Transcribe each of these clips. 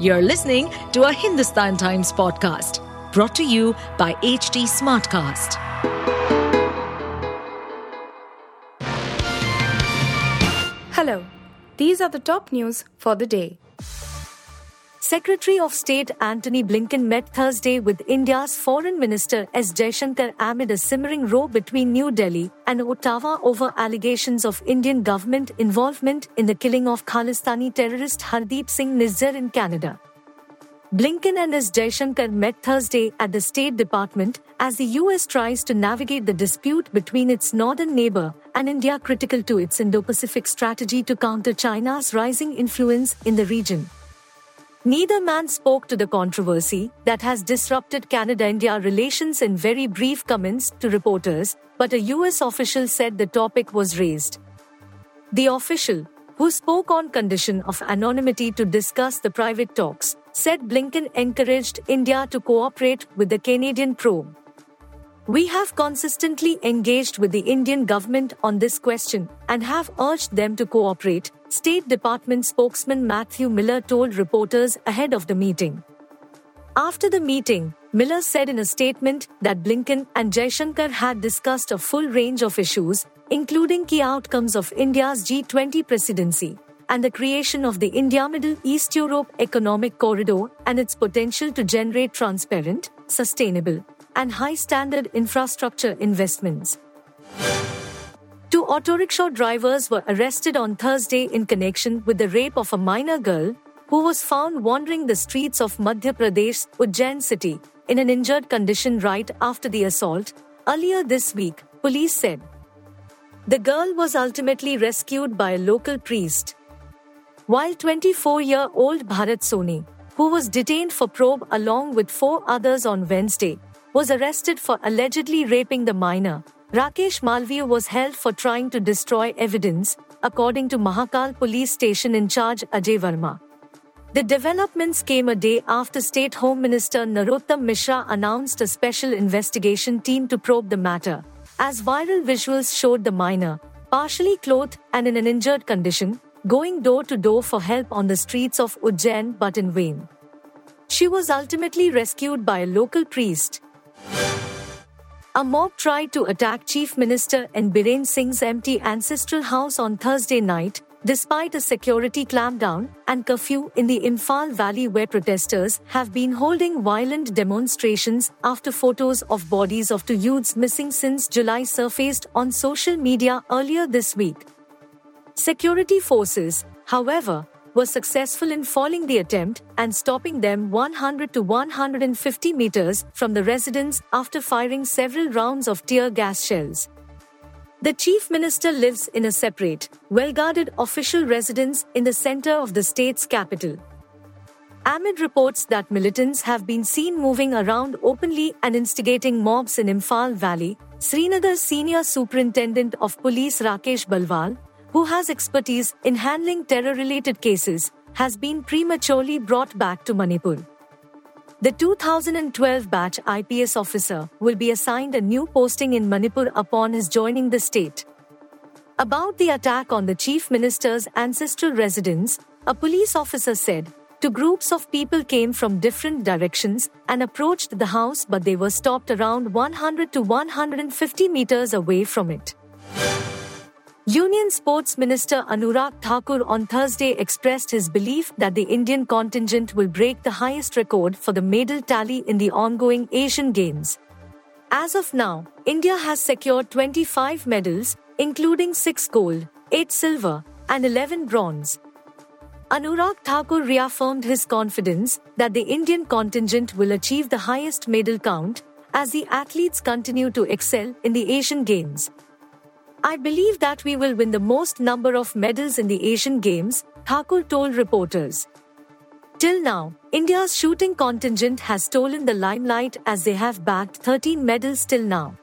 You're listening to a Hindustan Times podcast brought to you by HT Smartcast. Hello, these are the top news for the day. Secretary of State Antony Blinken met Thursday with India's Foreign Minister S. Jaishankar amid a simmering row between New Delhi and Ottawa over allegations of Indian government involvement in the killing of Khalistani terrorist Hardeep Singh Nijjar in Canada. Blinken and S. Jaishankar met Thursday at the State Department as the US tries to navigate the dispute between its northern neighbor and India critical to its Indo-Pacific strategy to counter China's rising influence in the region. Neither man spoke to the controversy that has disrupted Canada India relations in very brief comments to reporters, but a US official said the topic was raised. The official, who spoke on condition of anonymity to discuss the private talks, said Blinken encouraged India to cooperate with the Canadian probe. We have consistently engaged with the Indian government on this question and have urged them to cooperate, State Department spokesman Matthew Miller told reporters ahead of the meeting. After the meeting, Miller said in a statement that Blinken and Jaishankar had discussed a full range of issues, including key outcomes of India's G20 presidency and the creation of the India Middle East Europe Economic Corridor and its potential to generate transparent, sustainable, and high standard infrastructure investments. Auto rickshaw drivers were arrested on Thursday in connection with the rape of a minor girl who was found wandering the streets of Madhya Pradesh, Ujjain city, in an injured condition right after the assault, earlier this week, police said. The girl was ultimately rescued by a local priest. While 24 year old Bharat Soni, who was detained for probe along with four others on Wednesday, was arrested for allegedly raping the minor. Rakesh Malviya was held for trying to destroy evidence, according to Mahakal police station in charge Ajay Verma. The developments came a day after State Home Minister Narottam Mishra announced a special investigation team to probe the matter, as viral visuals showed the minor, partially clothed and in an injured condition, going door to door for help on the streets of Ujjain but in vain. She was ultimately rescued by a local priest. A mob tried to attack Chief Minister N. Biren Singh's empty ancestral house on Thursday night, despite a security clampdown and curfew in the Imphal Valley where protesters have been holding violent demonstrations after photos of bodies of two youths missing since July surfaced on social media earlier this week. Security forces, however, were successful in foiling the attempt and stopping them 100 to 150 meters from the residence after firing several rounds of tear gas shells. The chief minister lives in a separate, well guarded official residence in the center of the state's capital. Amid reports that militants have been seen moving around openly and instigating mobs in Imphal Valley, Srinagar's senior superintendent of police Rakesh Balwal who has expertise in handling terror related cases, has been prematurely brought back to Manipur. The 2012 batch IPS officer will be assigned a new posting in Manipur upon his joining the state. About the attack on the chief minister's ancestral residence, a police officer said, Two groups of people came from different directions and approached the house, but they were stopped around 100 to 150 meters away from it. Union Sports Minister Anurag Thakur on Thursday expressed his belief that the Indian contingent will break the highest record for the medal tally in the ongoing Asian Games. As of now, India has secured 25 medals, including 6 gold, 8 silver, and 11 bronze. Anurag Thakur reaffirmed his confidence that the Indian contingent will achieve the highest medal count as the athletes continue to excel in the Asian Games. I believe that we will win the most number of medals in the Asian Games, Thakur told reporters. Till now, India's shooting contingent has stolen the limelight as they have bagged 13 medals till now.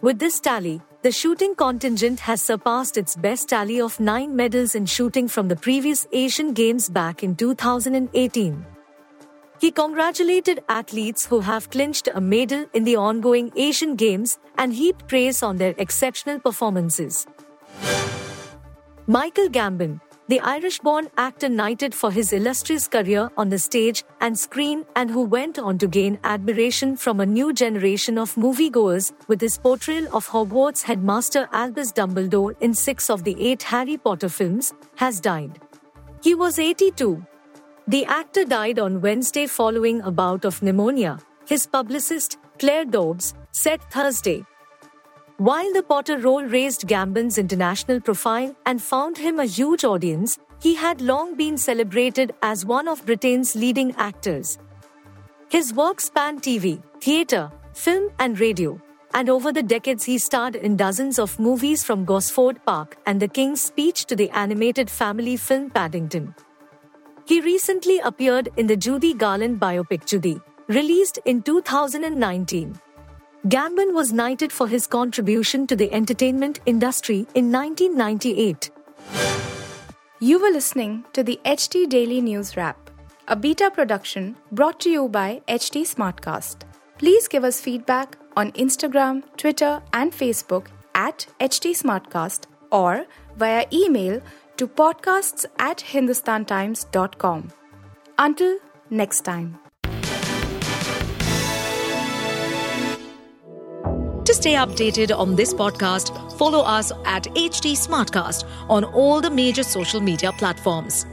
With this tally, the shooting contingent has surpassed its best tally of 9 medals in shooting from the previous Asian Games back in 2018. He congratulated athletes who have clinched a medal in the ongoing Asian Games and heaped praise on their exceptional performances. Michael Gambon, the Irish born actor knighted for his illustrious career on the stage and screen, and who went on to gain admiration from a new generation of moviegoers with his portrayal of Hogwarts headmaster Albus Dumbledore in six of the eight Harry Potter films, has died. He was 82. The actor died on Wednesday following a bout of pneumonia, his publicist, Claire Dobbs, said Thursday. While the Potter role raised Gambon's international profile and found him a huge audience, he had long been celebrated as one of Britain's leading actors. His work spanned TV, theatre, film, and radio, and over the decades he starred in dozens of movies from Gosford Park and The King's Speech to the animated family film Paddington. He recently appeared in the Judy Garland biopic Judy, released in 2019. Gambon was knighted for his contribution to the entertainment industry in 1998. You were listening to the HT Daily News Wrap, a beta production brought to you by HT Smartcast. Please give us feedback on Instagram, Twitter, and Facebook at HT Smartcast or via email to podcasts at hindustantimes.com. Until next time. To stay updated on this podcast, follow us at HT Smartcast on all the major social media platforms.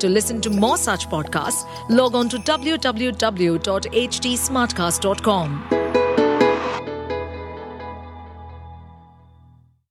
To listen to more such podcasts, log on to www.htsmartcast.com.